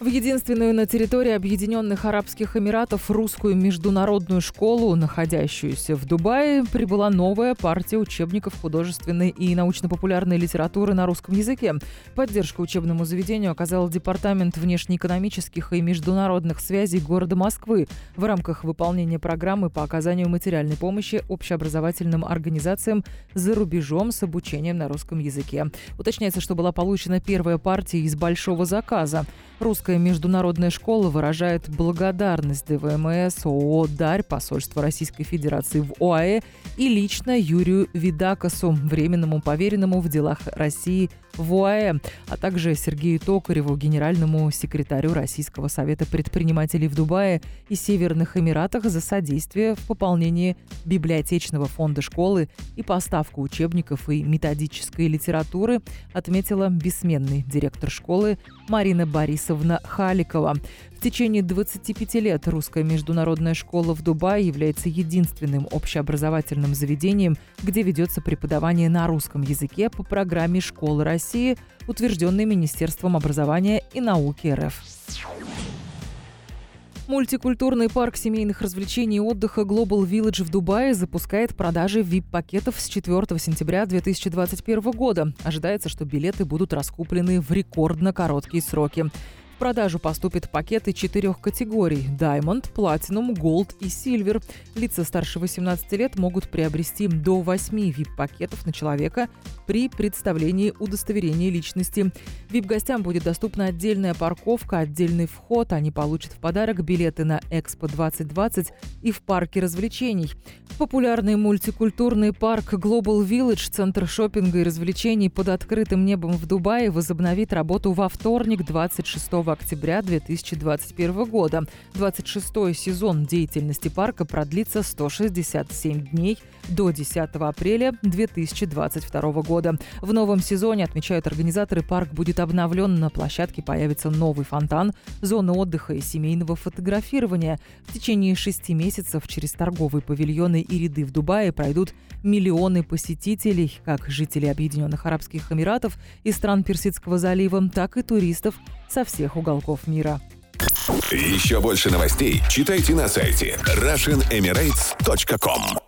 В единственную на территории Объединенных Арабских Эмиратов русскую международную школу, находящуюся в Дубае, прибыла новая партия учебников художественной и научно-популярной литературы на русском языке. Поддержку учебному заведению оказал Департамент внешнеэкономических и международных связей города Москвы в рамках выполнения программы по оказанию материальной помощи общеобразовательным организациям за рубежом с обучением на русском языке. Уточняется, что была получена первая партия из большого заказа. Русская международная школа выражает благодарность ДВМС, ООО «Дарь», посольства Российской Федерации в ОАЭ и лично Юрию Видакасу, временному поверенному в делах России в ОАЭ, а также Сергею Токареву, генеральному секретарю Российского совета предпринимателей в Дубае и Северных Эмиратах за содействие в пополнении библиотечного фонда школы и поставку учебников и методической литературы, отметила бессменный директор школы Марина Борисовна Халикова. В течение 25 лет русская международная школа в Дубае является единственным общеобразовательным заведением, где ведется преподавание на русском языке по программе «Школы России», утвержденной Министерством образования и науки РФ. Мультикультурный парк семейных развлечений и отдыха Global Village в Дубае запускает продажи VIP-пакетов с 4 сентября 2021 года. Ожидается, что билеты будут раскуплены в рекордно короткие сроки продажу поступят пакеты четырех категорий – Diamond, Platinum, Gold и Silver. Лица старше 18 лет могут приобрести до 8 VIP-пакетов на человека при представлении удостоверения личности. VIP-гостям будет доступна отдельная парковка, отдельный вход. Они получат в подарок билеты на Экспо 2020 и в парке развлечений. Популярный мультикультурный парк Global Village, центр шопинга и развлечений под открытым небом в Дубае, возобновит работу во вторник, 26 октября 2021 года. 26-й сезон деятельности парка продлится 167 дней до 10 апреля 2022 года. В новом сезоне, отмечают организаторы, парк будет обновлен, на площадке появится новый фонтан, зона отдыха и семейного фотографирования. В течение шести месяцев через торговые павильоны и ряды в Дубае пройдут миллионы посетителей, как жителей Объединенных Арабских Эмиратов и стран Персидского залива, так и туристов со всех уголков мира. Еще больше новостей читайте на сайте RussianEmirates.com